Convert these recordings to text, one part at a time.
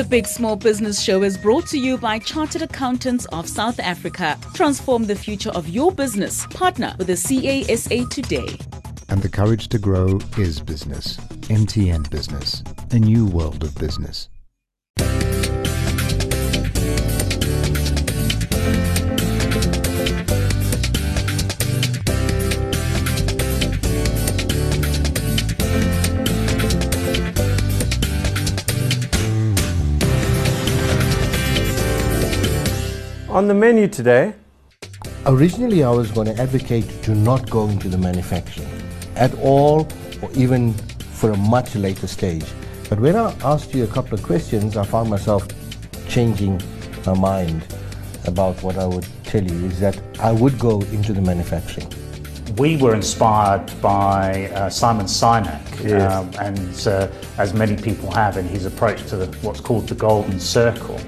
The Big Small Business Show is brought to you by Chartered Accountants of South Africa. Transform the future of your business. Partner with the CASA today. And the courage to grow is business. MTN Business, a new world of business. On the menu today, Originally, I was going to advocate to not go into the manufacturing at all, or even for a much later stage. But when I asked you a couple of questions, I found myself changing my mind about what I would tell you is that I would go into the manufacturing. We were inspired by uh, Simon Sinek, Yes. um, and uh, as many people have, in his approach to the, what's called the golden circle.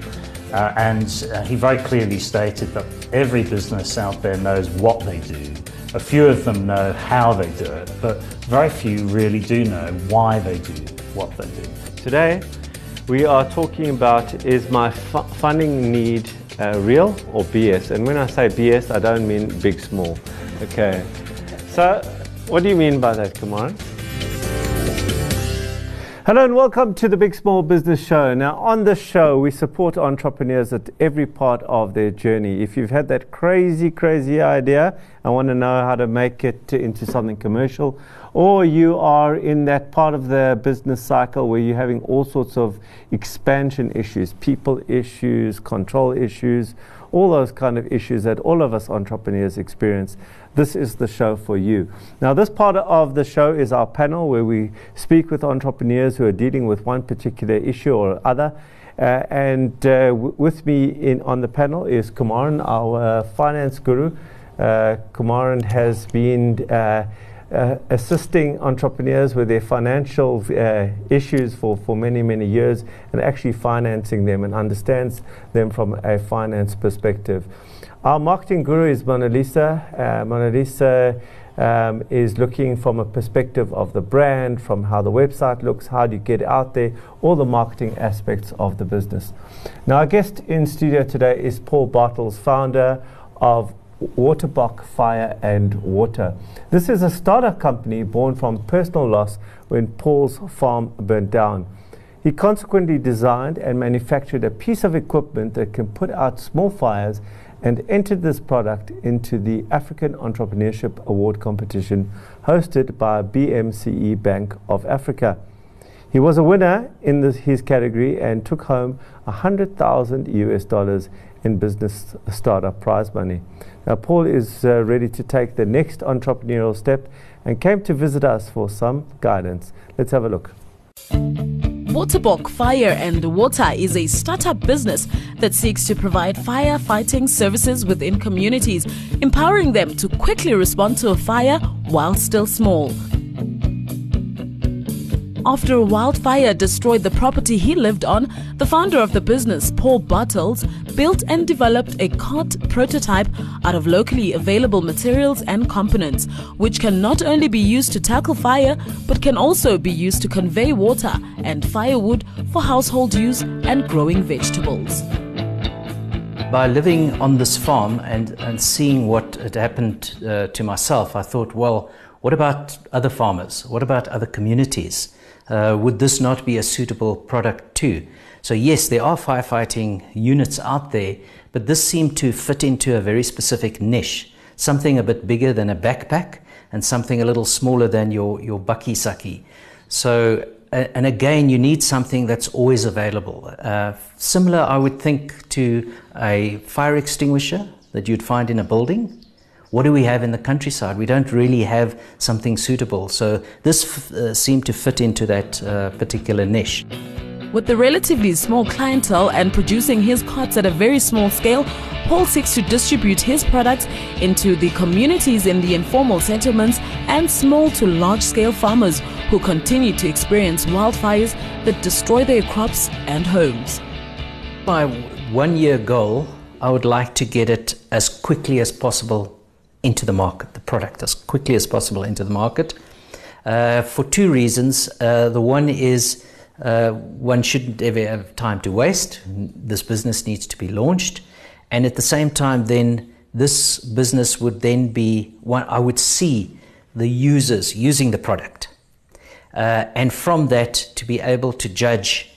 Uh, and uh, he very clearly stated that every business out there knows what they do. A few of them know how they do it, but very few really do know why they do what they do. today we are talking about is my fu- funding need uh, real or BS? And when I say BS, I don't mean big, small. Okay. So, what do you mean by that, Kumaran? Hello and welcome to the Big Small Business Show. Now, on this show, we support entrepreneurs at every part of their journey. If you've had that crazy, crazy idea and want to know how to make it to- into something commercial, or you are in that part of the business cycle where you're having all sorts of expansion issues, people issues, control issues, all those kind of issues that all of us entrepreneurs experience, this is the show for you. Now, this part of the show is our panel where we speak with entrepreneurs who are dealing with one particular issue or other. Uh, and uh, w- with me in, on the panel is Kumaran, our uh, finance guru. Uh, Kumaran has been uh, assisting entrepreneurs with their financial uh, issues for, for many, many years and actually financing them and understands them from a finance perspective. Our marketing guru is Mona Lisa. Uh, Mona Lisa um, is looking from a perspective of the brand, from how the website looks, how do you get out there, all the marketing aspects of the business. Now, our guest in studio today is Paul Bartels, founder of Waterbok Fire and Water. This is a startup company born from personal loss when Paul's farm burnt down. He consequently designed and manufactured a piece of equipment that can put out small fires and entered this product into the African Entrepreneurship Award competition hosted by BMCE Bank of Africa. He was a winner in this, his category and took home 100,000 US dollars in business startup prize money. Now, Paul is uh, ready to take the next entrepreneurial step and came to visit us for some guidance. Let's have a look. Waterbok Fire and Water is a startup business that seeks to provide firefighting services within communities, empowering them to quickly respond to a fire while still small. After a wildfire destroyed the property he lived on, the founder of the business, Paul Bartels, built and developed a cart prototype out of locally available materials and components, which can not only be used to tackle fire, but can also be used to convey water and firewood for household use and growing vegetables. By living on this farm and, and seeing what had happened uh, to myself, I thought, well, what about other farmers? What about other communities? Uh, would this not be a suitable product too? So, yes, there are firefighting units out there, but this seemed to fit into a very specific niche something a bit bigger than a backpack and something a little smaller than your, your bakkie sakkie. So, and again, you need something that's always available. Uh, similar, I would think, to a fire extinguisher that you'd find in a building. What do we have in the countryside? We don't really have something suitable. So, this f- uh, seemed to fit into that uh, particular niche. With the relatively small clientele and producing his carts at a very small scale, Paul seeks to distribute his products into the communities in the informal settlements and small to large scale farmers who continue to experience wildfires that destroy their crops and homes. My one year goal, I would like to get it as quickly as possible into the market, the product as quickly as possible into the market, uh, for two reasons. Uh, the one is uh, one shouldn't ever have time to waste. This business needs to be launched. And at the same time, then this business would then be one I would see the users using the product. Uh, and from that, to be able to judge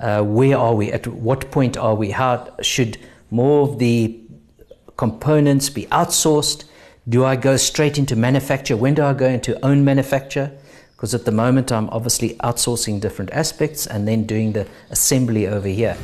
uh, where are we, at what point are we, how should more of the components be outsourced? Do I go straight into manufacture? When do I go into own manufacture? Because at the moment, I'm obviously outsourcing different aspects and then doing the assembly over here.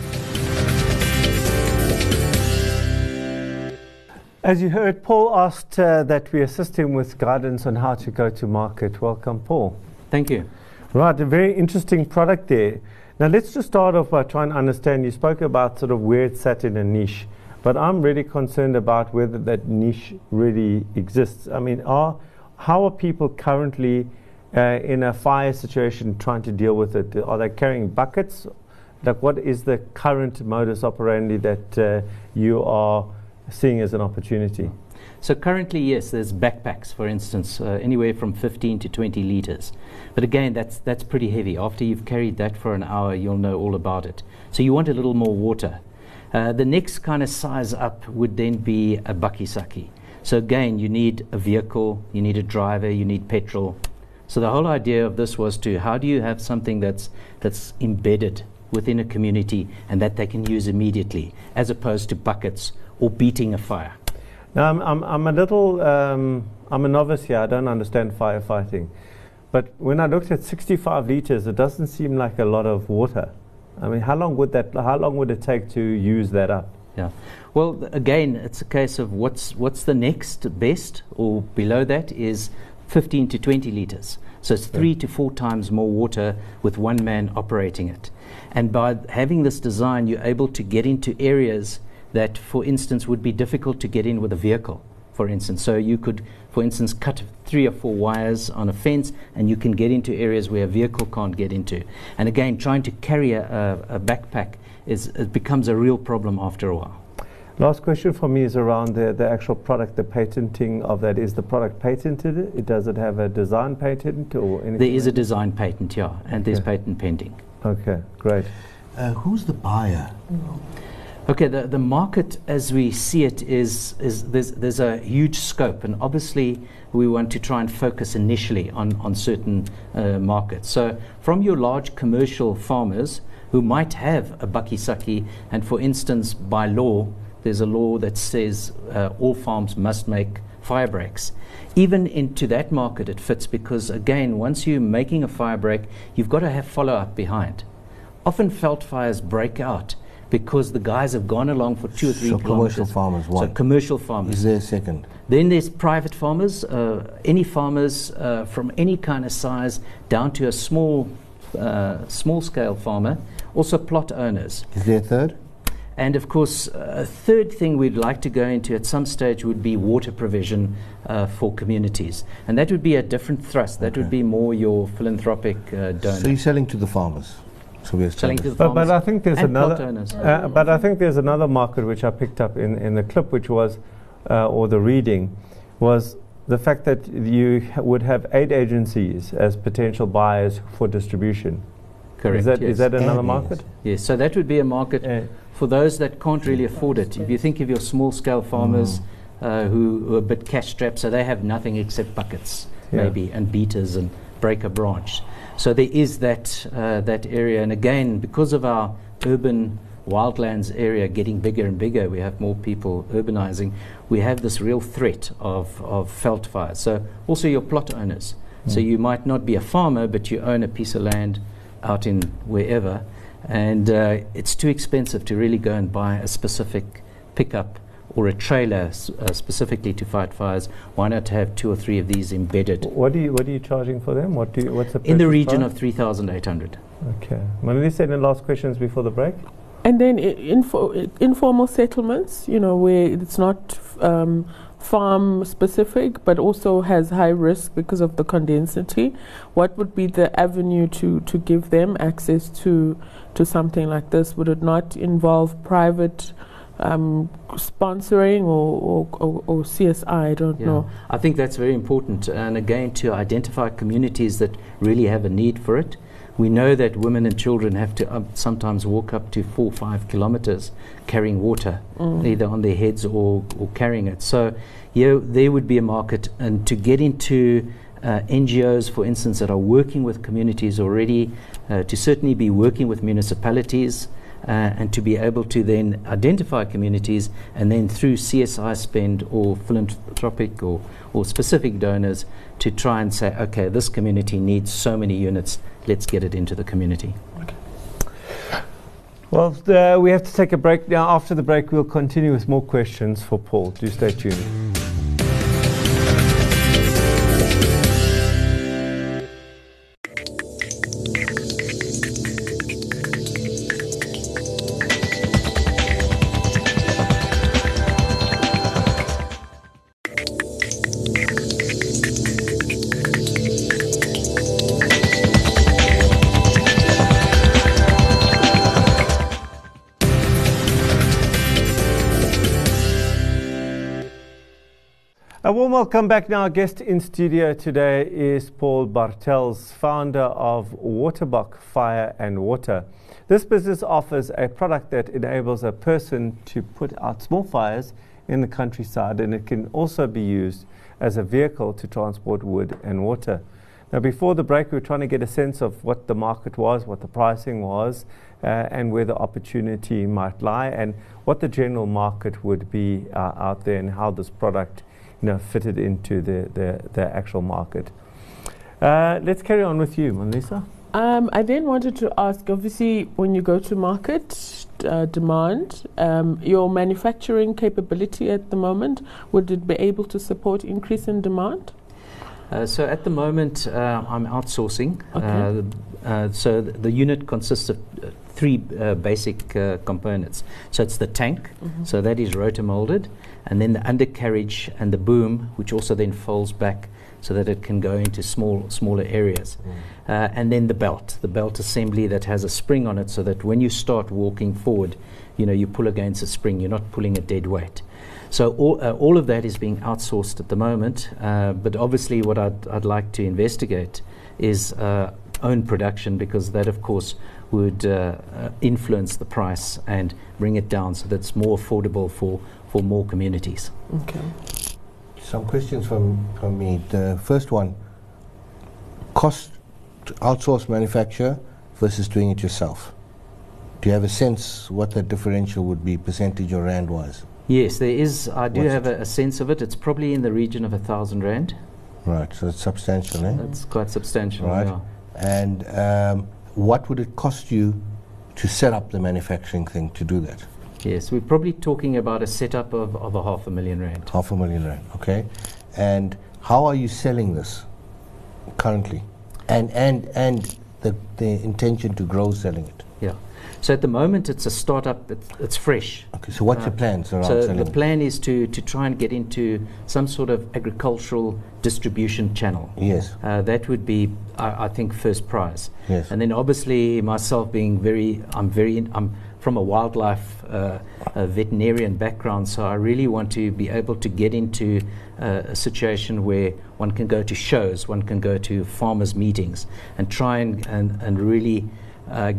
As you heard, Paul asked uh, that we assist him with guidance on how to go to market. Welcome, Paul. Thank you. Right, a very interesting product there. Now, let's just start off by trying to understand. You spoke about sort of where it sat in a niche, but I'm really concerned about whether that niche really exists. I mean, are, how are people currently uh, in a fire situation trying to deal with it? Are they carrying buckets? Like, what is the current modus operandi that uh, you are seeing as an opportunity? So currently, yes, there's backpacks, for instance, uh, anywhere from 15 to 20 liters. But again, that's that's pretty heavy. After you've carried that for an hour, you'll know all about it. So you want a little more water. Uh, the next kind of size up would then be a bakkie sakkie. So again, you need a vehicle, you need a driver, you need petrol. So the whole idea of this was to how do you have something that's that's embedded within a community and that they can use immediately, as opposed to buckets or beating a fire. Now, I'm, I'm, I'm a little, um, I'm a novice here. I don't understand firefighting. But when I looked at 65 liters, it doesn't seem like a lot of water. I mean, how long would that, how long would it take to use that up? Yeah. Well, again, it's a case of what's what's the next best, or below that is 15 to 20 liters. So it's three to four times more water with one man operating it. And by having this design, you're able to get into areas that, for instance, would be difficult to get in with a vehicle, for instance. So you could, for instance, cut three or four wires on a fence and you can get into areas where a vehicle can't get into. And again, trying to carry a, a, a backpack is, it becomes a real problem after a while. Last question for me is around the, the actual product, the patenting of that. Is the product patented? It, does it have a design patent or anything? There is a design patent, yeah, and there's patent pending. Okay, great. Uh, who's the buyer? Okay, the, the market as we see it is, is there's, there's a huge scope, and obviously we want to try and focus initially on, on certain uh, markets. So, from your large commercial farmers who might have a bakkie sakkie, and for instance, by law, there's a law that says uh, all farms must make fire breaks. Even into that market, it fits because, again, once you're making a fire break, you've got to have follow up behind. Often, veld fires break out because the guys have gone along for two or three So kilometers. commercial farmers, So commercial farmers. Is there a second? Then there's private farmers, uh, any farmers uh, from any kind of size down to a small, uh, small scale farmer, also plot owners. Is there a third? And of course, a third thing we'd like to go into at some stage would be water provision uh, for communities. And that would be a different thrust. That would be more your philanthropic uh, donor. So you're selling to the farmers. So we're Selling to the But, but I think there's another. Uh, but I think there's another market which I picked up in, in the clip, which was, uh, or the reading, was the fact that you h- would have eight agencies as potential buyers for distribution. Correct. Is that, yes. is that another Aid market? Yes, so that would be a market Uh, for those that can't really afford it. If you think of your small scale farmers uh, who, who are a bit cash strapped, so they have nothing except buckets, Yeah. maybe, and beaters and break a branch. So there is that, uh, that area. And again, because of our urban wildlands area getting bigger and bigger, we have more people urbanizing, we have this real threat of, of veld fires. So also your plot owners. So you might not be a farmer, but you own a piece of land out in wherever, and uh, it's too expensive to really go and buy a specific pickup or a trailer s- uh, specifically to fight fires. Why not have two or three of these embedded what, do you, what are you charging for them? What do you, what's the in the region price? of 3,800? Okay. Melissa, any last questions before the break? And then info, informal settlements, you know, where it's not um, farm specific, but also has high risk because of the condensity. What would be the avenue to, to give them access to to something like this? Would it not involve private um, sponsoring or, or, or, CSI? I don't know. I think that's very important. And again, to identify communities that really have a need for it. We know that women and children have to um, sometimes walk up to four, five kilometers carrying water, either on their heads or, or carrying it. So, yeah, there would be a market. And to get into uh, NGOs, for instance, that are working with communities already, uh, to certainly be working with municipalities. Uh, and to be able to then identify communities and then through CSI spend or philanthropic or, or specific donors to try and say, okay, this community needs so many units, let's get it into the community. Well, uh, we have to take a break now. After the break, we'll continue with more questions for Paul. Do stay tuned. Welcome back now. Our guest in studio today is Paul Bartels, founder of Waterbok Fire and Water. This business offers a product that enables a person to put out small fires in the countryside and it can also be used as a vehicle to transport wood and water. Now, before the break, we were trying to get a sense of what the market was, what the pricing was, uh, and where the opportunity might lie, and what the general market would be uh, out there, and how this product you know, fitted into the, the, the actual market. Uh, let's carry on with you, Melissa. Um, I then wanted to ask obviously, when you go to market uh, demand, um, your manufacturing capability at the moment, would it be able to support increase in demand? Uh, so at the moment, uh, I'm outsourcing. Okay. Uh, uh, so th- the unit consists of uh, three uh, basic uh, components. So it's the tank, so that is rotor molded, and then the undercarriage and the boom, which also then folds back so that it can go into small, smaller areas. Uh, and then the belt, the belt assembly that has a spring on it, so that when you start walking forward, you know you pull against a spring. You're not pulling a dead weight. So all, uh, all of that is being outsourced at the moment. Uh, but obviously, what I'd, I'd like to investigate is uh, own production because that, of course, would uh, uh, influence the price and bring it down so that it's more affordable for, for more communities. Okay. Some questions from, from me. The first one cost to outsource manufacture versus doing it yourself. Do you have a sense what that differential would be, percentage or rand wise? Yes, there is. I do What's have a, a sense of it. It's probably in the region of a thousand rand. Right, so it's substantial, eh? That's quite substantial. Right. yeah. And um, what would it cost you to set up the manufacturing thing to do that? Yes, we're probably talking about a setup of, of a half a million rand. Half a million rand, okay? And how are you selling this currently? And and and the, the intention to grow selling it. Yeah. So at the moment, it's a startup. It's, it's fresh. Okay, so what's your Uh, plans around So selling? the plan is to, to try and get into some sort of agricultural distribution channel. Yes. Uh, that would be, I, I think, first prize. Yes. And then obviously myself being very, I'm very, in, I'm from a wildlife uh, a veterinarian background, so I really want to be able to get into uh, a situation where one can go to shows, one can go to farmers' meetings, and try and and, and really. Uh,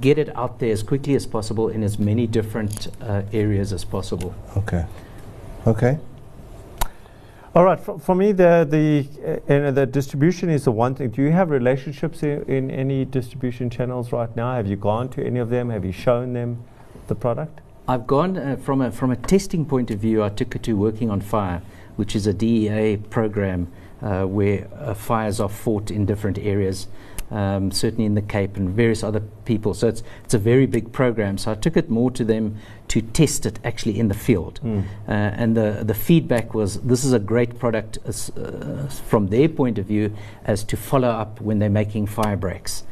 get it out there as quickly as possible in as many different uh, areas as possible. Okay. Okay. All right. For, for me, the the uh, the distribution is the one thing. Do you have relationships in, in any distribution channels right now? Have you gone to any of them? Have you shown them the product? I've gone uh, from a from a testing point of view. I took it to working on fire, which is a DEA program uh, where uh, fires are fought in different areas, um, certainly in the Cape and various other people. So it's it's a very big program. So I took it more to them to test it actually in the field, uh, and the the feedback was this is a great product as, uh, from their point of view as to follow up when they're making fire breaks.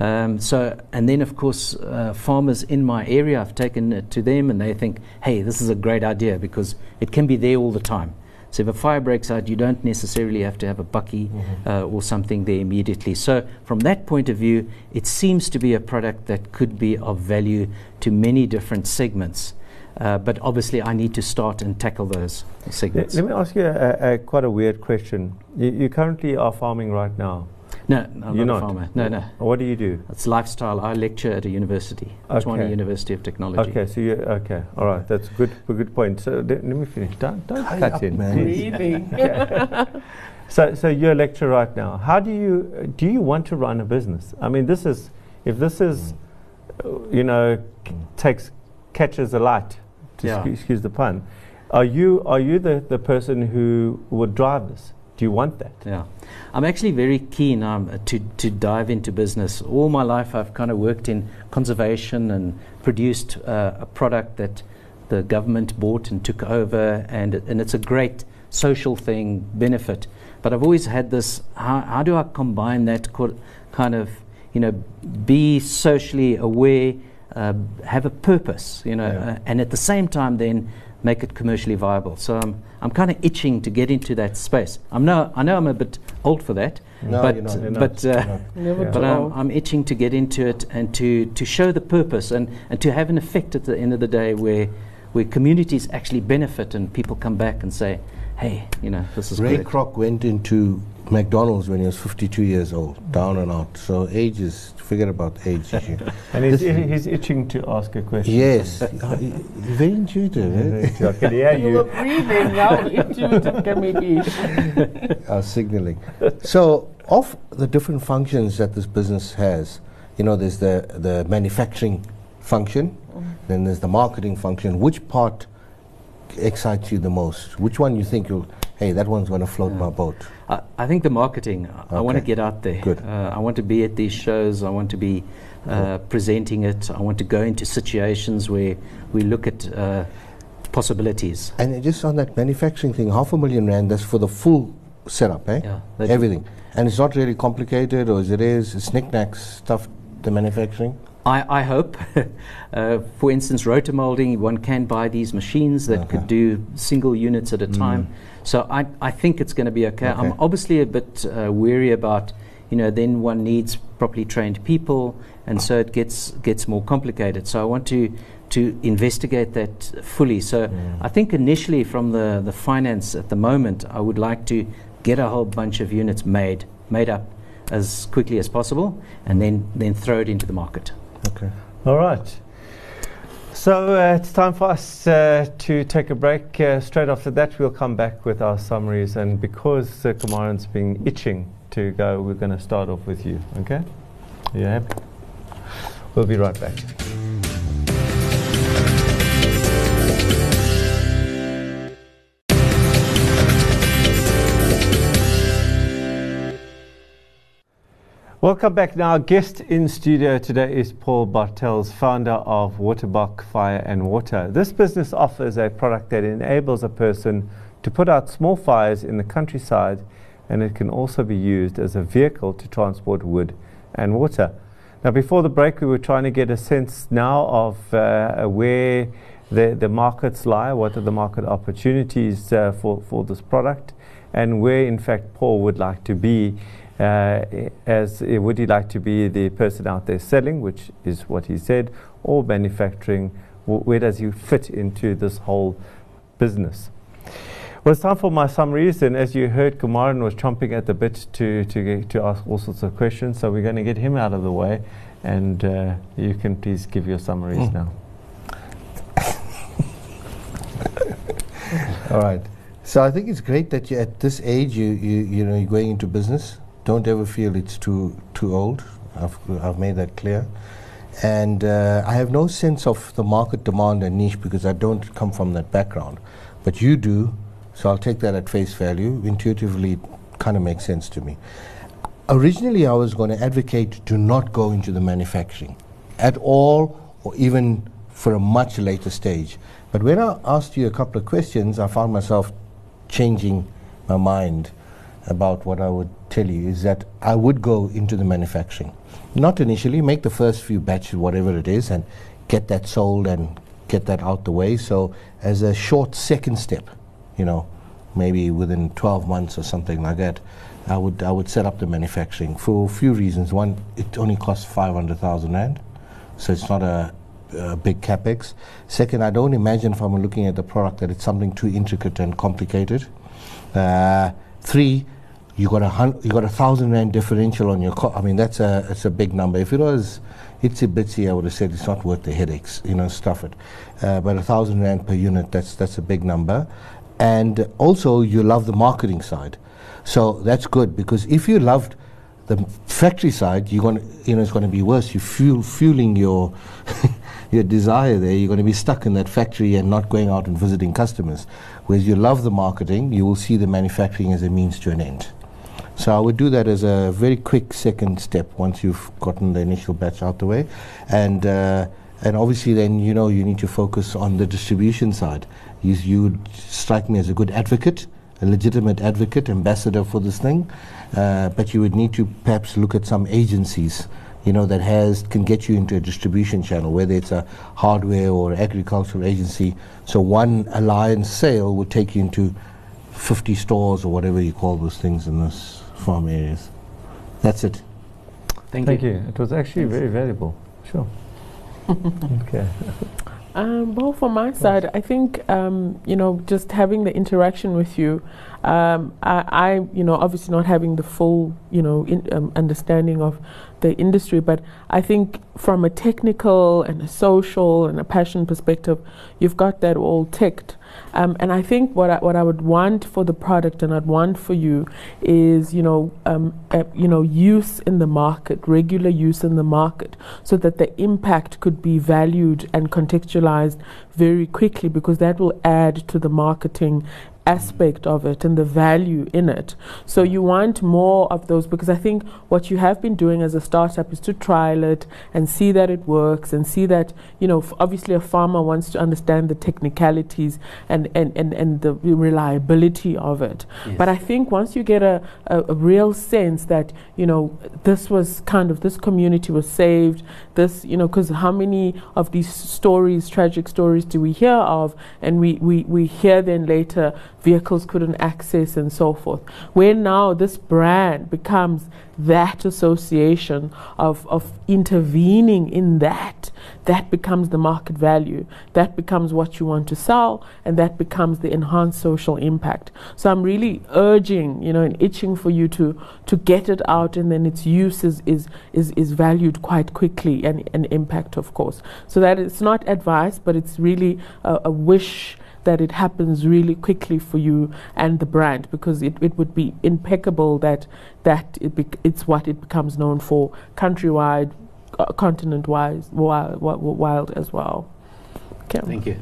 Um, so, and then of course, uh, farmers in my area, I've taken it to them and they think, hey, this is a great idea because it can be there all the time. So, if a fire breaks out, you don't necessarily have to have a bakkie uh, or something there immediately. So, from that point of view, it seems to be a product that could be of value to many different segments. Uh, but obviously, I need to start and tackle those Let, segments. let me ask you a, a, quite a weird question. You, you currently are farming right now. No, no I'm You're not, not? a farmer. No, no. What do you do? It's lifestyle. I lecture at a university, Tshwane Okay. University of Technology. Okay, so you okay, all right. That's a good, a good point. So let, let me finish. Don't, don't Hurry cut up, in. man. please. Breathing. So, so you're a lecturer right now. How do you do you want to run a business? I mean, this is if this is, uh, you know, c- takes catches a light. To Yeah. scu- excuse the pun. Are you are you the, the person who would drive this? Do you want that? Yeah, I'm actually very keen um, to to dive into business. All my life, I've kind of worked in conservation and produced uh, a product that the government bought and took over, and and it's a great social thing, benefit. But I've always had this: how, how do I combine that co- kind of, you know, be socially aware, uh, have a purpose, you know, Yeah. uh, and at the same time then make it commercially viable. So I'm, I'm kind of itching to get into that space. I'm no, I know I'm a bit old for that, No, but you're not. You're but uh, You're not. Never Yeah. but I'm. I'm itching to get into it and to, to show the purpose and, and to have an effect at the end of the day where where communities actually benefit and people come back and say, hey, you know, this is Ray great. Kroc went into McDonald's when he was 52 years old, down and out. So age is, forget about age issue. And he's, This- he's itching to ask a question. yes, uh, y- very intuitive. Eh? I can hear You were breathing. How intuitive can we be? uh, signaling. so, of the different functions that this business has, you know, there's the, the manufacturing function, then there's the marketing function. Which part excites you the most? Which one you think you'll, hey, that one's going to float my boat? I, I think the marketing. I- I want to get out there. Good. Uh, I want to be at these shows. I want to be uh, presenting it. I want to go into situations where we look at uh, possibilities. And just on that manufacturing thing, half a million rand, that's for the full setup, eh? Yeah, Everything. And it's not really complicated, or as it is, it's knickknacks stuff, the manufacturing. I, I hope. uh, for instance, rotor molding, one can buy these machines that Okay. could do single units at a time. So I, I think it's going to be okay. I'm obviously a bit uh, weary about, you know, then one needs properly trained people, and so it gets gets more complicated. So I want to to investigate that fully. So I think initially, from the the finance at the moment, I would like to get a whole bunch of units made made up as quickly as possible, and then then throw it into the market. Okay. All right. So uh, it's time for us uh, to take a break. Uh, straight after that, we'll come back with our summaries. And because uh, Kumaran's been itching to go, we're going to start off with you. Okay? Are you happy? We'll be right back. Welcome back. Now, our guest in studio today is Paul Bartels, founder of Waterbok Fire and Water. This business offers a product that enables a person to put out small fires in the countryside, and it can also be used as a vehicle to transport wood and water. Now, before the break, we were trying to get a sense now of uh, where the, the markets lie, what are the market opportunities uh, for, for this product, and where, in fact, Paul would like to be as uh, would he like to be the person out there selling, which is what he said, or manufacturing? Wh- where does he fit into this whole business? Well, it's time for my summaries, and as you heard, Kumaran was chomping at the bit to to get, to ask all sorts of questions. So we're going to get him out of the way, and uh, you can please give your summaries now. All right. So I think it's great that you, at this age, you, you, you know, you're going into business. Don't ever feel it's too, too old. I've, I've made that clear. And uh, I have no sense of the market demand and niche because I don't come from that background. But you do, so I'll take that at face value. Intuitively, it kind of makes sense to me. Originally, I was going to advocate to not go into the manufacturing at all, or even for a much later stage. But when I asked you a couple of questions, I found myself changing my mind about what I would tell you is that I would go into the manufacturing. Not initially, make the first few batches, whatever it is, and get that sold and get that out the way. So, as a short second step, you know, maybe within 12 months or something like that, I would, I would set up the manufacturing for a few reasons. One, it only costs 500,000 Rand, so it's not a, a big capex. Second, I don't imagine if I'm looking at the product that it's something too intricate and complicated. Uh, three, you got a you got a thousand rand differential on your co- I mean that's a it's a big number. If it was itsy bitsy, I would have said it's not worth the headaches. You know, stuff it. Uh, but a thousand rand per unit, that's that's a big number. And also, you love the marketing side, so that's good because if you loved the factory side, you're going you know, it's going to be worse. You fuel fueling your your desire there. You're going to be stuck in that factory and not going out and visiting customers. Whereas you love the marketing, you will see the manufacturing as a means to an end. So I would do that as a very quick second step once you've gotten the initial batch out the way, and uh, and obviously then you know you need to focus on the distribution side. You you strike me as a good advocate, a legitimate advocate, ambassador for this thing, uh, but you would need to perhaps look at some agencies. You know that has can get you into a distribution channel, whether it's a hardware or agricultural agency. So one alliance sale would take you into 50 stores or whatever you call those things in those farm areas. That's it. Thank, you. Thank you. you. It was actually very valuable. Sure. okay. Um, well, from my side, I think um, you know just having the interaction with you. Um, I, I, you know, obviously not having the full, you know, in, um, understanding of the industry, but I think from a technical and a social and a passion perspective, you've got that all ticked. Um, and I think what I, what I would want for the product and I'd want for you is, you know, um, uh, you know, use in the market, regular use in the market, so that the impact could be valued and contextualized very quickly, because that will add to the marketing aspect of it and the value in it. So you want more of those because I think what you have been doing as a startup is to trial it and see that it works and see that, you know, f- obviously a farmer wants to understand the technicalities and, and, and, and the reliability of it. Yes. But I think once you get a, a, a real sense that, you know, this was kind of, this community was saved, this, you know, because how many of these stories, tragic stories, do we hear of? And we, we, we hear then later vehicles couldn't access and so forth. Where now this brand becomes that association of, of intervening in that, that becomes the market value. That becomes what you want to sell, and that becomes the enhanced social impact. So I'm really urging, you know, and itching for you to to get it out, and then its use is is is, is valued quite quickly and, and impact, of course. So that it's not advice, but it's really a, a wish that it happens really quickly for you and the brand because it, it would be impeccable that that it bec- it's what it becomes known for countrywide, uh, continent wise, wild, wild as well. Okay. Thank you.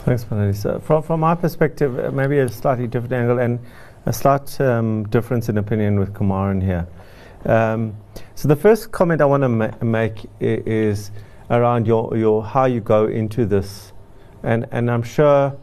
Thanks, Manali. From, from my perspective, uh, maybe a slightly different angle and a slight um, difference in opinion with Kumaran here. Um, so the first comment I want to ma- make I- is around your, your how you go into this, and and I'm sure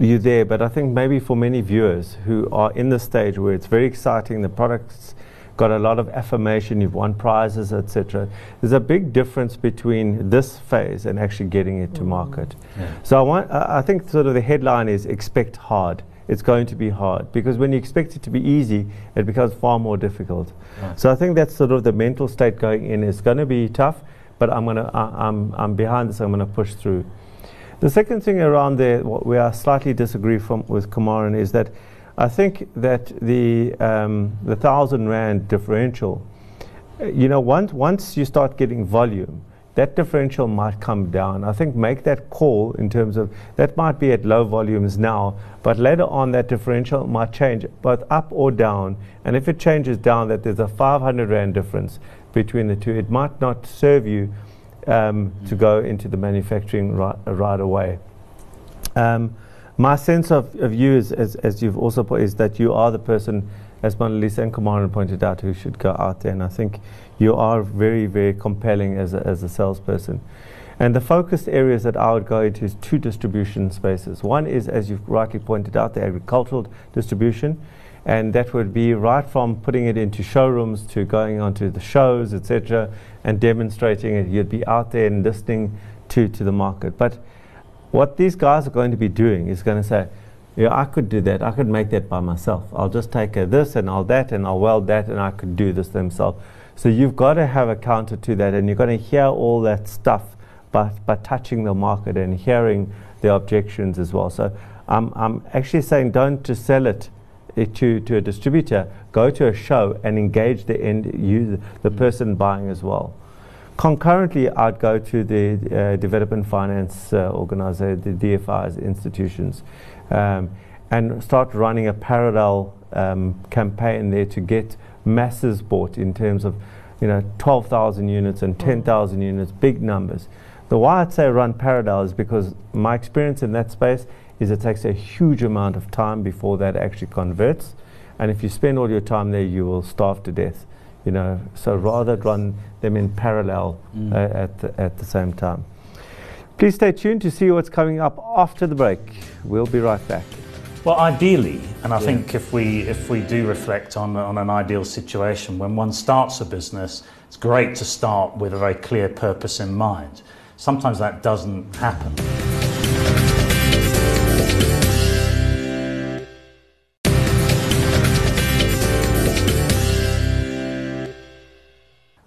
you there, but I think maybe for many viewers who are in the stage where it's very exciting, the product's got a lot of affirmation, you've won prizes, etc. There's a big difference between this phase and actually getting it to market. Yeah. So I want, uh, I think sort of the headline is expect hard. It's going to be hard because when you expect it to be easy, it becomes far more difficult. Right. So I think that's sort of the mental state going in. It's going to be tough, but I'm gonna, I, I'm, I'm behind this. I'm going to push through. The second thing around there, what we are slightly disagree from with Kumaran is that I think that the um, the thousand rand differential, uh, you know, once once you start getting volume, that differential might come down. I think make that call in terms of that might be at low volumes now, but later on that differential might change both up or down. And if it changes down, that there's a 500 rand difference between the two, it might not serve you um, to go into the manufacturing right, right away. Um, my sense of, of you, is, as, as you've also put, is that you are the person, as Monalisa and Kumaran pointed out, who should go out there. And I think you are very, very compelling as a, as a salesperson. And the focused areas that I would go into is two distribution spaces. One is, as you've rightly pointed out, the agricultural distribution, and that would be right from putting it into showrooms to going onto the shows, etc., and demonstrating it. You'd be out there and listening to, to the market. But what these guys are going to be doing is going to say, yeah, I could do that. I could make that by myself. I'll just take uh, this and I'll that and I'll weld that and I could do this themselves. So you've got to have a counter to that and you're going to hear all that stuff by, by touching the market and hearing the objections as well. So I'm, I'm actually saying don't just sell it to, to a distributor, go to a show and engage the end user, the person buying as well. Concurrently, I'd go to the uh, development finance uh, organization, the DFIs institutions, um, and start running a parallel um, campaign there to get masses bought in terms of, you know, 12,000 units and 10,000 units, big numbers. The why I'd say run parallel is because my experience in that space is it takes a huge amount of time before that actually converts. And if you spend all your time there, you will starve to death. You know, so rather run them in parallel Mm. uh, at, the, at the same time. Please stay tuned to see what's coming up after the break. We'll be right back. Well, ideally, and I Yeah. think if we if we do reflect on on an ideal situation, when one starts a business, it's great to start with a very clear purpose in mind. Sometimes that doesn't happen.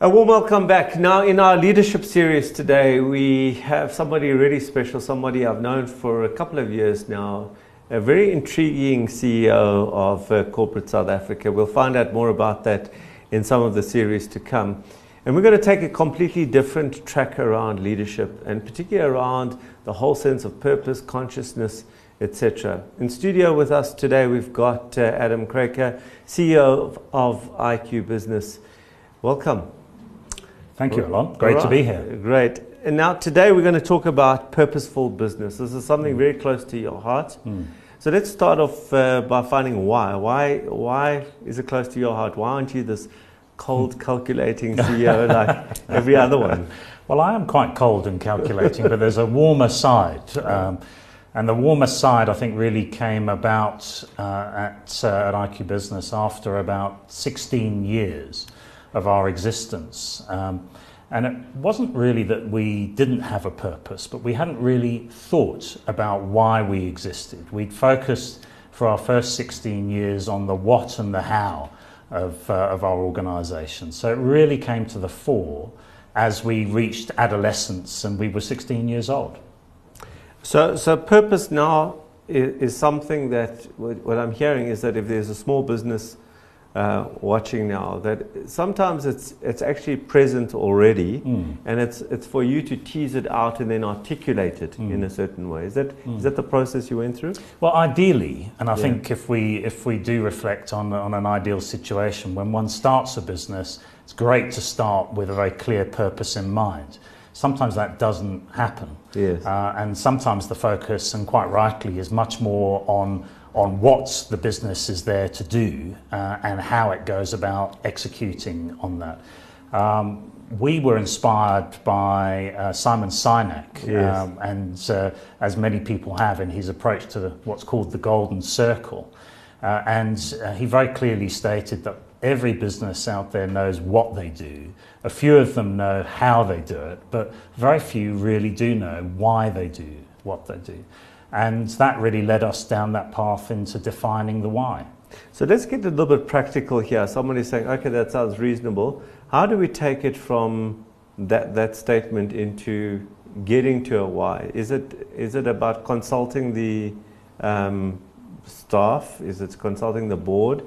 A warm welcome back. Now, in our leadership series today, we have somebody really special, somebody I've known for a couple of years now, a very intriguing CEO of uh, Corporate South Africa. We'll find out more about that in some of the series to come. And we're going to take a completely different track around leadership, and particularly around the whole sense of purpose, consciousness, etc. In studio with us today, we've got uh, Adam Craker, CEO of, of IQbusiness. Welcome. Thank you, Alon. Great to be here. Great. And now today we're going to talk about purposeful business. This is Mm. something very close to your heart. So let's start off uh, by finding why. Why? Why is it close to your heart? Why aren't you this cold, calculating CEO like every other one? Well, I am quite cold and calculating, but there's a warmer side. Um, and the warmer side, I think, really came about uh, at, uh, at IQbusiness after about 16 years of our existence. Um, and it wasn't really that we didn't have a purpose, but we hadn't really thought about why we existed. We'd focused for our first 16 years on the what and the how of, uh, of our organisation. So it really came to the fore as we reached adolescence and we were 16 years old. So, so purpose now is, is something that what what I'm hearing is that if there's a small business uh, watching now, that sometimes it's it's actually present already, Mm. and it's it's for you to tease it out and then articulate it Mm. in a certain way. Is that is Mm. that the process you went through? Well, ideally, and I Yeah. think if we if we do reflect on on an ideal situation, when one starts a business, it's great to start with a very clear purpose in mind. Sometimes that doesn't happen, Yes. uh, and sometimes the focus, and quite rightly, is much more on on what the business is there to do uh, and how it goes about executing on that. Um, we were inspired by uh, Simon Sinek, Yes. um, and uh, as many people have in his approach to the, what's called the golden circle. Uh, and uh, he very clearly stated that every business out there knows what they do. A few of them know how they do it, but very few really do know why they do what they do. And that really led us down that path into defining the why. So let's get a little bit practical here. Someone is saying, okay, that sounds reasonable. How do we take it from that, that statement into getting to a why? Is it, is it about consulting the um, staff? Is it consulting the board?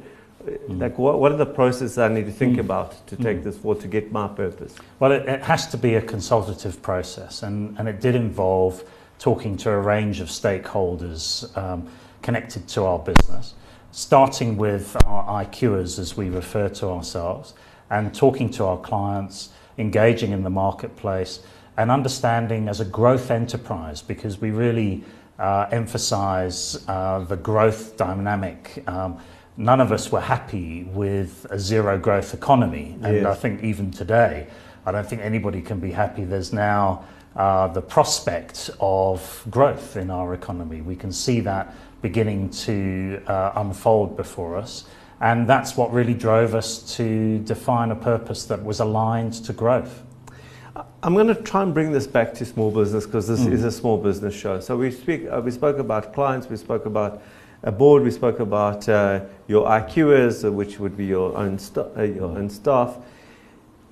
Like, what, what are the processes I need to think Mm. about to take Mm. this forward to get my purpose? Well, it, it has to be a consultative process, and, and it did involve talking to a range of stakeholders um, connected to our business, starting with our IQers, as we refer to ourselves, and talking to our clients, engaging in the marketplace, and understanding as a growth enterprise because we really uh, emphasize uh, the growth dynamic. Um, none of us were happy with a zero growth economy, and Yes. I think even today, I don't think anybody can be happy. There's now uh, the prospect of growth in our economy. We can see that beginning to uh, unfold before us. And that's what really drove us to define a purpose that was aligned to growth. I'm going to try and bring this back to small business because this Mm. is a small business show. So we speak, uh, we spoke about clients, we spoke about a board, we spoke about uh, your IQers, which would be your own sta- uh, your own staff.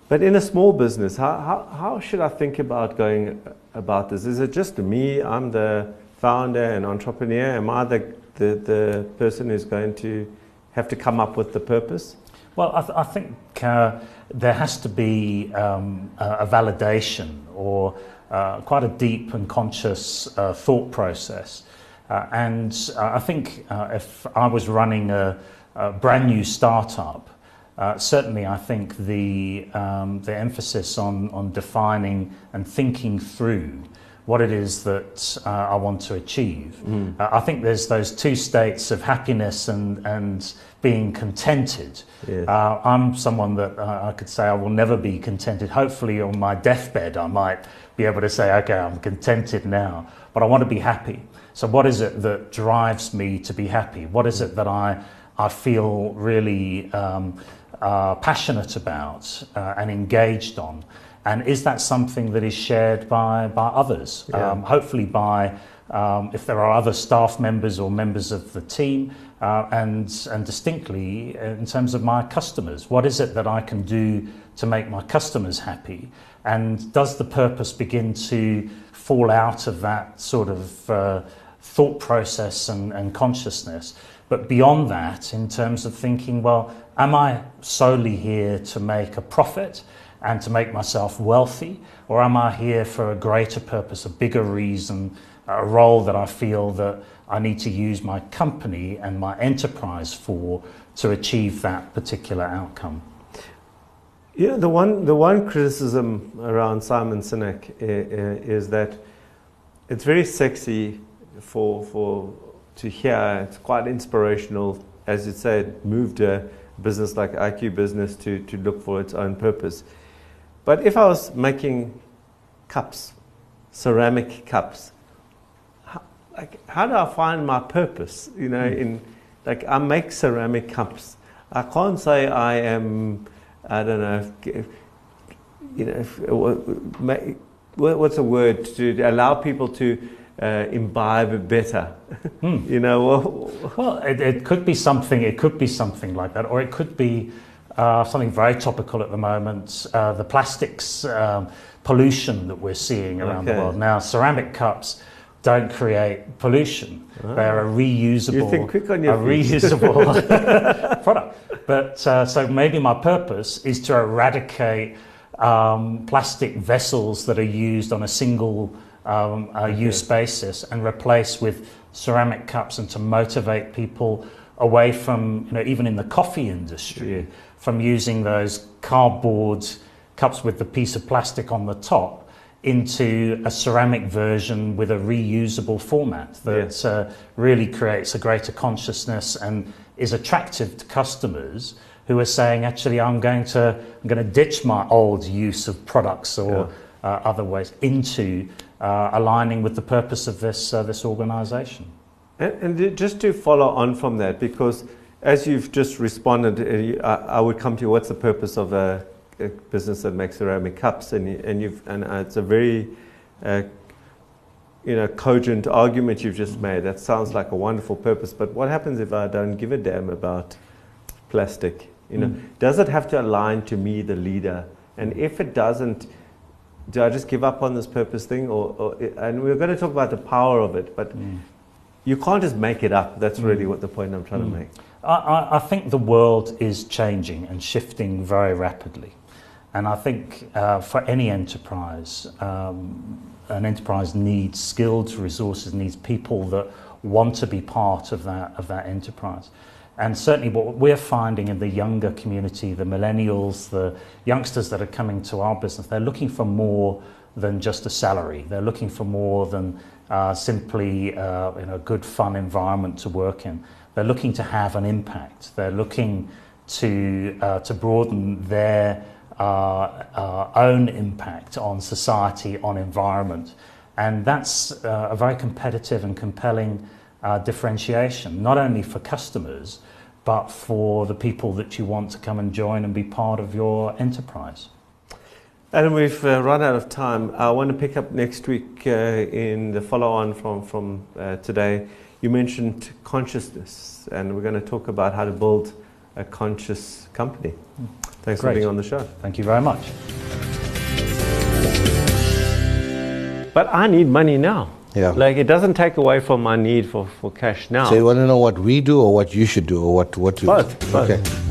But in a small business, how, how, how should I think about going about this? Is it just me? I'm the founder and entrepreneur. Am I the, the, the person who's going to have to come up with the purpose? Well, I, th- I think uh, there has to be um, a, validation or uh, quite a deep and conscious uh, thought process. Uh, and uh, I think uh, if I was running a, a brand new startup, uh, certainly, I think the, um, the emphasis on, on defining and thinking through what it is that uh, I want to achieve. Mm. Uh, I think there's those two states of happiness and, and being contented. Yeah. Uh, I'm someone that uh, I could say I will never be contented. Hopefully, on my deathbed, I might be able to say, okay, I'm contented now, but I want to be happy. So, what is it that drives me to be happy? What is it that I, I feel really um, uh, passionate about uh, and engaged on? And is that something that is shared by, by others? Yeah. Um, hopefully, by um, if there are other staff members or members of the team, uh, and, and distinctly in terms of my customers. What is it that I can do to make my customers happy? And does the purpose begin to fall out of that sort of uh, thought process and, and consciousness? But beyond that, in terms of thinking, well, am I solely here to make a profit? and to make myself wealthy? Or am I here for a greater purpose, a bigger reason, a role that I feel that I need to use my company and my enterprise for to achieve that particular outcome? You know, the one, the one criticism around Simon Sinek is that it's very sexy for, for to hear, it's quite inspirational. As you said, moved a business like IQbusiness to, to look for its own purpose. But if I was making cups, ceramic cups, how, like, how do I find my purpose? You know, mm. in like I make ceramic cups. I can't say I am. I don't know. If, you know, what's a word to allow people to uh, imbibe better? Hmm. you know, well, well it, it, could be something. It could be something like that, or it could be uh, something very topical at the moment, uh, the plastics um, pollution that we're seeing around okay. the world. Now, ceramic cups don't create pollution. Oh. They're a reusable, a reusable product. But uh, so maybe my purpose is to eradicate um, plastic vessels that are used on a single um, uh, okay. use basis and replace with ceramic cups and to motivate people away from, you know, even in the coffee industry, yeah from using those cardboard cups with the piece of plastic on the top into a ceramic version with a reusable format that yeah. uh, really creates a greater consciousness and is attractive to customers who are saying actually I'm going to I'm going to ditch my old use of products or yeah. uh, other ways into uh, aligning with the purpose of this uh, this organization and, and just to follow on from that because as you've just responded, uh, I, would come to you. What's the purpose of a, a business that makes ceramic cups? And, and you've and uh, it's a very uh, you know cogent argument you've just made. That sounds like a wonderful purpose. But what happens if I don't give a damn about plastic? You know, mm. does it have to align to me, the leader? And if it doesn't, do I just give up on this purpose thing? Or, or and we're going to talk about the power of it, but. Mm. You can't just make it up. That's mm. really what the point I'm trying to mm. make. I, I, think the world is changing and shifting very rapidly. And I think uh, for any enterprise, um, an enterprise needs skilled resources, needs people that want to be part of that, of that enterprise. And certainly, what we're finding in the younger community, the millennials, the youngsters that are coming to our business, they're looking for more than just a salary. They're looking for more than uh, simply uh, you know, a good, fun environment to work in. They're looking to have an impact. They're looking to, uh, to broaden their uh, uh, own impact on society, on environment. And that's uh, a very competitive and compelling uh, differentiation, not only for customers, but for the people that you want to come and join and be part of your enterprise. Adam, we've uh, run out of time. I want to pick up next week uh, in the follow on from, from uh, today you mentioned consciousness, and we're going to talk about how to build a conscious company. Thanks Great. for being on the show. Thank you very much. But I need money now. Yeah. Like it doesn't take away from my need for, for cash now. So you want to know what we do or what you should do or what what you Both, both.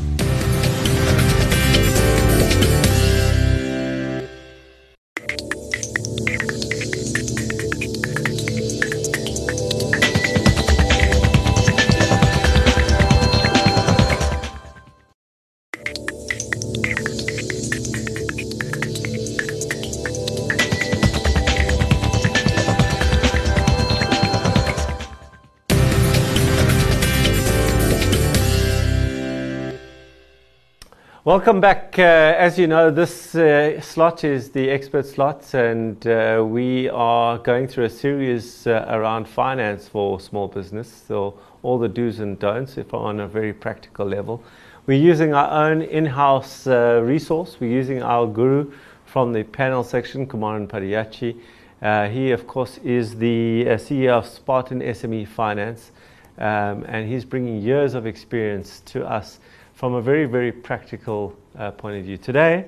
Welcome back. Uh, as you know, this uh, slot is the expert slot, and uh, we are going through a series uh, around finance for small business. So, all the do's and don'ts, if on a very practical level. We're using our own in house uh, resource. We're using our guru from the panel section, Kumaran Padayachee. Uh, he, of course, is the CEO of Spartan SME Finance, um, and he's bringing years of experience to us from a very, very practical uh, point of view. Today,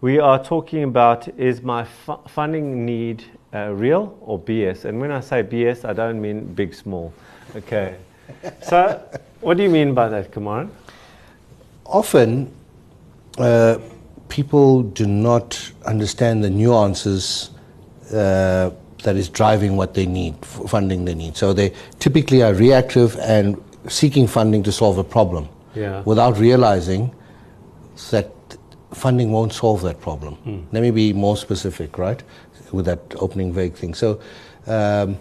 we are talking about is my fu- funding need uh, real or BS? And when I say BS, I don't mean big, small. Okay. so, what do you mean by that, Kumaran? Often, uh, people do not understand the nuances uh, that is driving what they need, funding they need. So they typically are reactive and seeking funding to solve a problem Yeah. without realizing that funding won't solve that problem. Let me be more specific, right? With that opening vague thing. So um,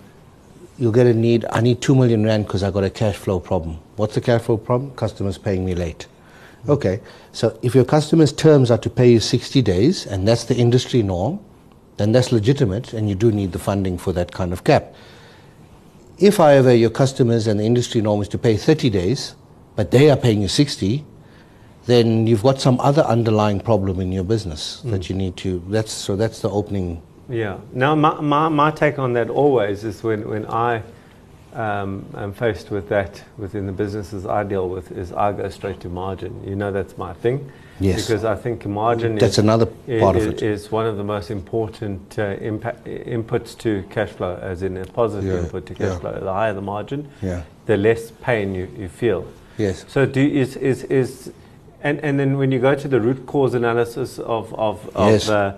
you'll get a need, I need 2 million rand because I got a cash flow problem. What's the cash flow problem? Customers paying me late. Okay, so if your customer's terms are to pay you 60 days, and that's the industry norm, then that's legitimate, and you do need the funding for that kind of gap. If, however, your customers and the industry norm is to pay 30 days, but they are paying you 60, then you've got some other underlying problem in your business that you need to. That's so. That's the opening. Yeah. Now, my, my, my take on that always is when, when I um, am faced with that within the businesses I deal with, is I go straight to margin. You know, that's my thing. Yes. Because I think margin That's is, another part of it. is one of the most important uh, impact, inputs to cash flow, as in a positive Yeah, input to cash yeah. flow. The higher the margin, Yeah. the less pain you, you feel. Yes. So do is is is and, and then when you go to the root cause analysis of of, of Yes. uh,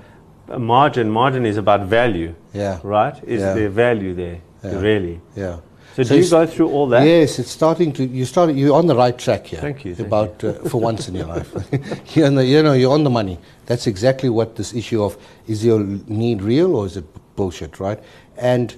margin, margin is about value, Yeah. right? Is Yeah. there value there Yeah. really? Yeah. So, So do you go through all that? Yes, it's starting to. You started. You're on the right track here. Thank you, thank about Uh, for once in your life, you're the, you know you're on the money. That's exactly what this issue of is your need real or is it bullshit, right? And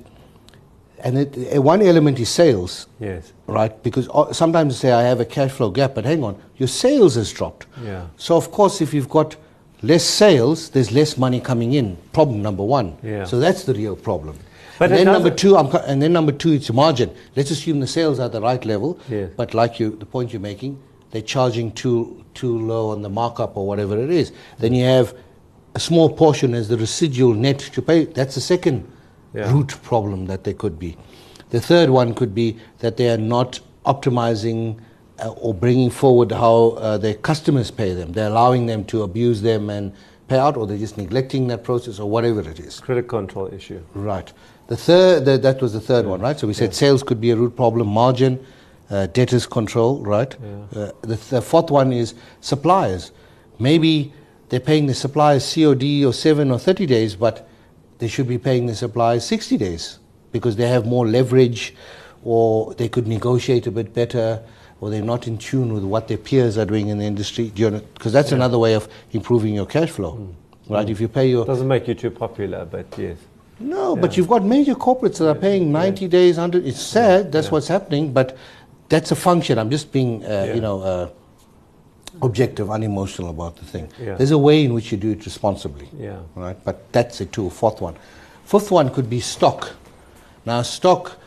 and it, uh, one element is sales, Yes. Right? Because uh, sometimes you say I have a cash flow gap, but hang on, your sales has dropped. Yeah. So of course, if you've got less sales, there's less money coming in. Problem number one. Yeah. So that's the real problem. But and then number two, I'm, and then number two, it's margin. Let's assume the sales are at the right level. Yes. But like you, the point you're making, they're charging too too low on the markup or whatever it is. Then you have a small portion as the residual net to pay. That's the second Yeah. root problem that there could be. The third one could be that they are not optimizing uh, or bringing forward how uh, their customers pay them. They're allowing them to abuse them and pay out, or they're just neglecting that process, or whatever it is. Credit control issue. Right. The third, the, that was the third one, right? So we said sales could be a root problem, margin, uh, debtors control, right? Uh, the, the fourth one is suppliers. Maybe they're paying the suppliers COD or 7 or 30 days, but they should be paying the suppliers 60 days because they have more leverage or they could negotiate a bit better or they're not in tune with what their peers are doing in the industry. Because that's another way of improving your cash flow, right? If you pay your Doesn't make you too popular, but yes. no, but you've got major corporates that are paying 90 days, 100. It's sad, that's what's happening, but that's a function. I'm just being, uh, Yeah. you know, uh, objective, unemotional about the thing. Yeah. There's a way in which you do it responsibly. Yeah. Right? But that's it too. Fourth one. Fifth one could be stock. Now, stock,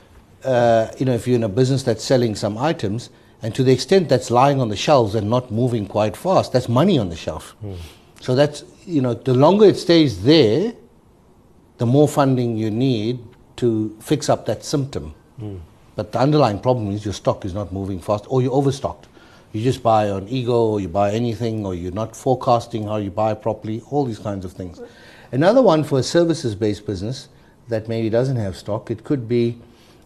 uh, you know, if you're in a business that's selling some items, and to the extent that's lying on the shelves and not moving quite fast, that's money on the shelf. So that's, you know, the longer it stays there, the more funding you need to fix up that symptom. But the underlying problem is your stock is not moving fast or you're overstocked. You just buy on ego or you buy anything or you're not forecasting how you buy properly, all these kinds of things. Another one for a services based business that maybe doesn't have stock. It could be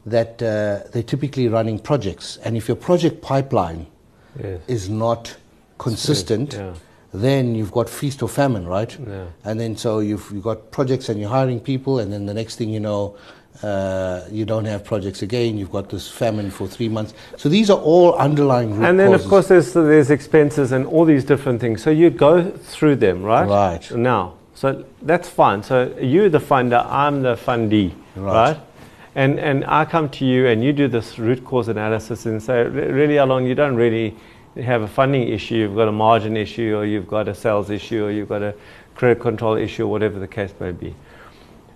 that uh, they're typically running projects. And if your project pipeline Yes. is not consistent, Yeah. then you've got feast or famine, right? Yeah. And then so you've, you've got projects and you're hiring people, and then the next thing you know, uh, you don't have projects again. You've got this famine for three months. So these are all underlying root And then, causes. of course, there's, there's expenses and all these different things. So you go through them, right? Right. Now, so that's fine. So you're the funder, I'm the fundee, Right. right? And, and I come to you and you do this root cause analysis and say, really, Along, you don't really have a funding issue. You've got a margin issue, or you've got a sales issue, or you've got a credit control issue, or whatever the case may be.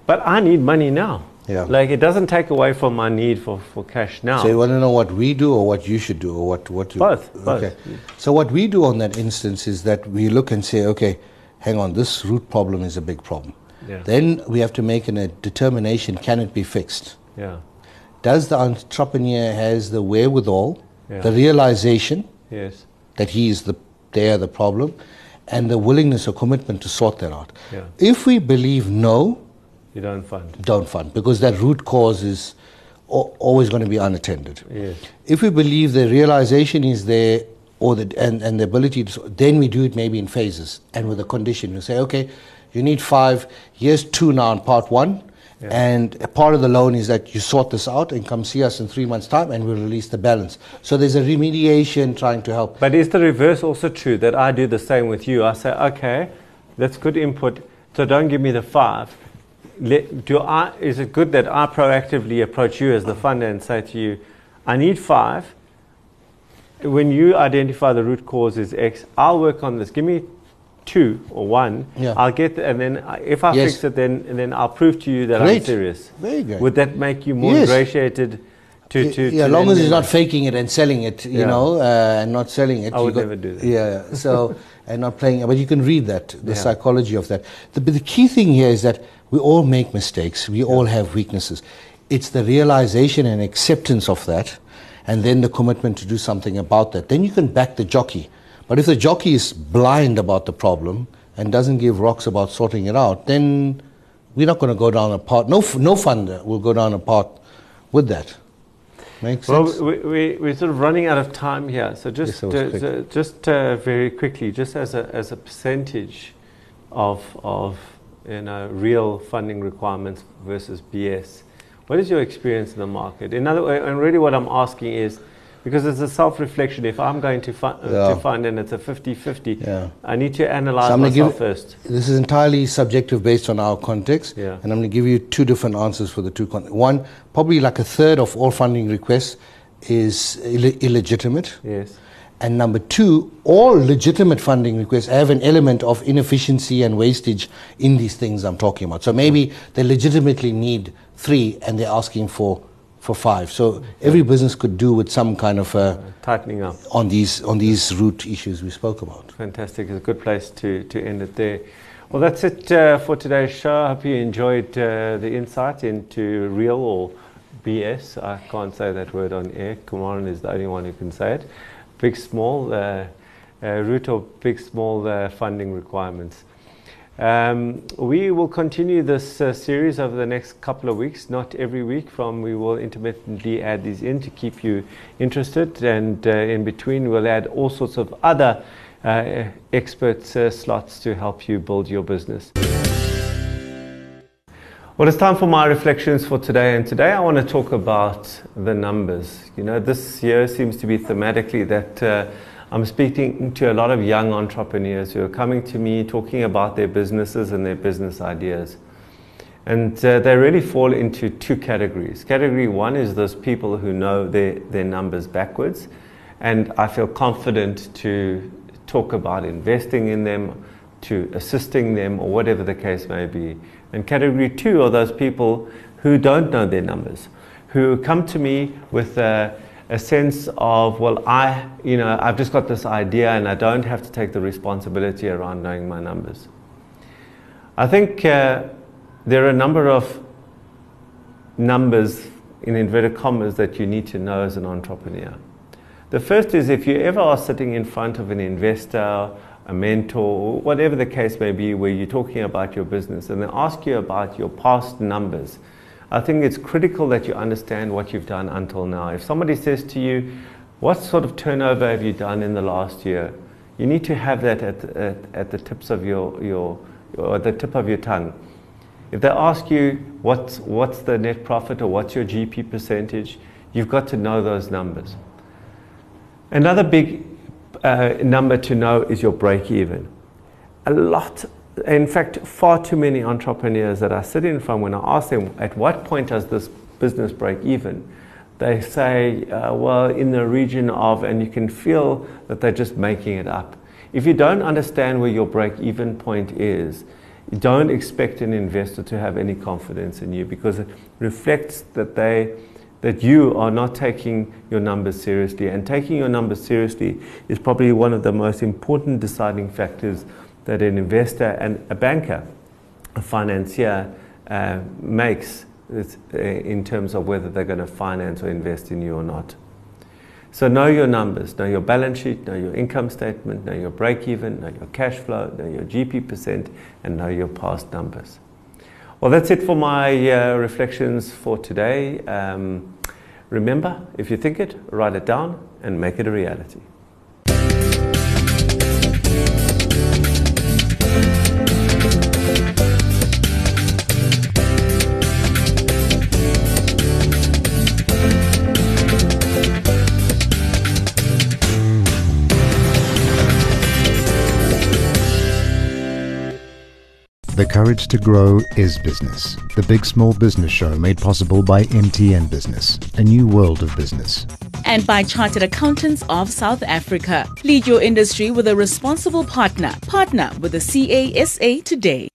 But I need money now. Yeah. Like, it doesn't take away from my need for, for cash now. So you want to know what we do or what you should do or what, what you... Both, both. Okay. So what we do on that instance is that we look and say, okay, hang on, this root problem is a big problem. Yeah. Then we have to make an, a determination, can it be fixed? yeah. Does the entrepreneur has the wherewithal, Yeah. the realization Yes. that he is the, they are the problem, and the willingness or commitment to sort that out? Yeah. If we believe no, You don't fund. don't fund, because that root cause is al- always going to be unattended. Yes. If we believe the realization is there or the, and, and the ability to, then we do it maybe in phases and with a condition. We say, okay, you need five, here's two now in part one, and a part of the loan is that you sort this out and come see us in three months' time and we'll release the balance. So there's a remediation trying to help. But is the reverse also true that I do the same with you? I say, okay, that's good input. So don't give me the five. Let, do I, is it good that I proactively approach you as the funder and say to you, I need five. When you identify the root cause is X, I'll work on this. Give me two or one. Yeah. I'll get, the, and then I- if I Yes. fix it, then then I'll prove to you that I'm serious. Very good. Would that make you more Yes. ingratiated to, to, yeah, to long as he's not faking it and selling it, you Yeah. know, uh, and not selling it. I would got- never do that. Yeah, so and not playing, but you can read that the Yeah. psychology of that. The, but the key thing here is that we all make mistakes. We all have weaknesses. It's the realization and acceptance of that, and then the commitment to do something about that. Then you can back the jockey. But if the jockey is blind about the problem and doesn't give rocks about sorting it out, then we're not going to go down a path. No, no funder will go down a path with that. Makes sense? Well, we, we, we're sort of running out of time here. So just, Yes, uh, so just uh, very quickly, just as a, as a percentage of, of you know, real funding requirements versus BS, what is your experience in the market? In other and really what I'm asking is, because it's a self-reflection, if I'm going to, fu- uh, Yeah. to fund and it's a 50-50, Yeah. I need to analyze So myself give- first. This is entirely subjective based on our context, Yeah. and I'm going to give you two different answers for the two. Con- One, probably like a third of all funding requests is Ill- illegitimate, Yes. And number two, all legitimate funding requests have an element of inefficiency and wastage in these things I'm talking about. So maybe they legitimately need three, and they're asking for for five. So every business could do with some kind of uh, Tightening up. on these on these root issues we spoke about. Fantastic. It's a good place to, to end it there. Well, that's it uh, for today's show. I hope you enjoyed uh, the insight into real or BS. I can't say that word on air. Kumaran is the only one who can say it. Big, small, uh, uh, root or big, small uh, funding requirements. Um, we will continue this uh, series over the next couple of weeks, not every week. From we will intermittently add these in to keep you interested, and uh, in between we'll add all sorts of other uh, expert uh, slots to help you build your business. Well, it's time for my reflections for today, and today I want to talk about the numbers. You know, this year seems to be thematically that uh, I'm speaking to a lot of young entrepreneurs who are coming to me talking about their businesses and their business ideas. And uh, they really fall into two categories. Category one is those people who know their, their numbers backwards, and I feel confident to talk about investing in them, to assisting them, or whatever the case may be. And category two are those people who don't know their numbers, who come to me with a, a sense of, well, I, you know, I've just got this idea and I don't have to take the responsibility around knowing my numbers. I think uh, there are a number of numbers, in inverted commas, that you need to know as an entrepreneur. The first is if you ever are sitting in front of an investor, a mentor, whatever the case may be, where you're talking about your business and they ask you about your past numbers, I think it's critical that you understand what you've done until now. If somebody says to you, What sort of turnover have you done in the last year? You need to have that at, at, at the tips of your, your, or the tip of your tongue. If they ask you what's, what's the net profit or what's your GP percentage, you've got to know those numbers. Another big uh, number to know is your break even. A lot, in fact, far too many entrepreneurs that I sit in front when I ask them, at what point does this business break even? They say, uh, well, in the region of, and you can feel that they're just making it up. If you don't understand where your break even point is, don't expect an investor to have any confidence in you because it reflects that they that you are not taking your numbers seriously and taking your numbers seriously is probably one of the most important deciding factors that an investor and a banker a financier uh, makes uh, in terms of whether they're going to finance or invest in you or not so know your numbers, know your balance sheet, know your income statement, know your break even, know your cash flow, know your GP percent, and know your past numbers. Well, that's it for my uh, reflections for today. Um, remember, if you think it, write it down and make it a reality. The Courage to Grow is Business, the big small business show made possible by MTN Business, a new world of business. And by Chartered Accountants of South Africa. Lead your industry with a responsible partner. Partner with the CASA today.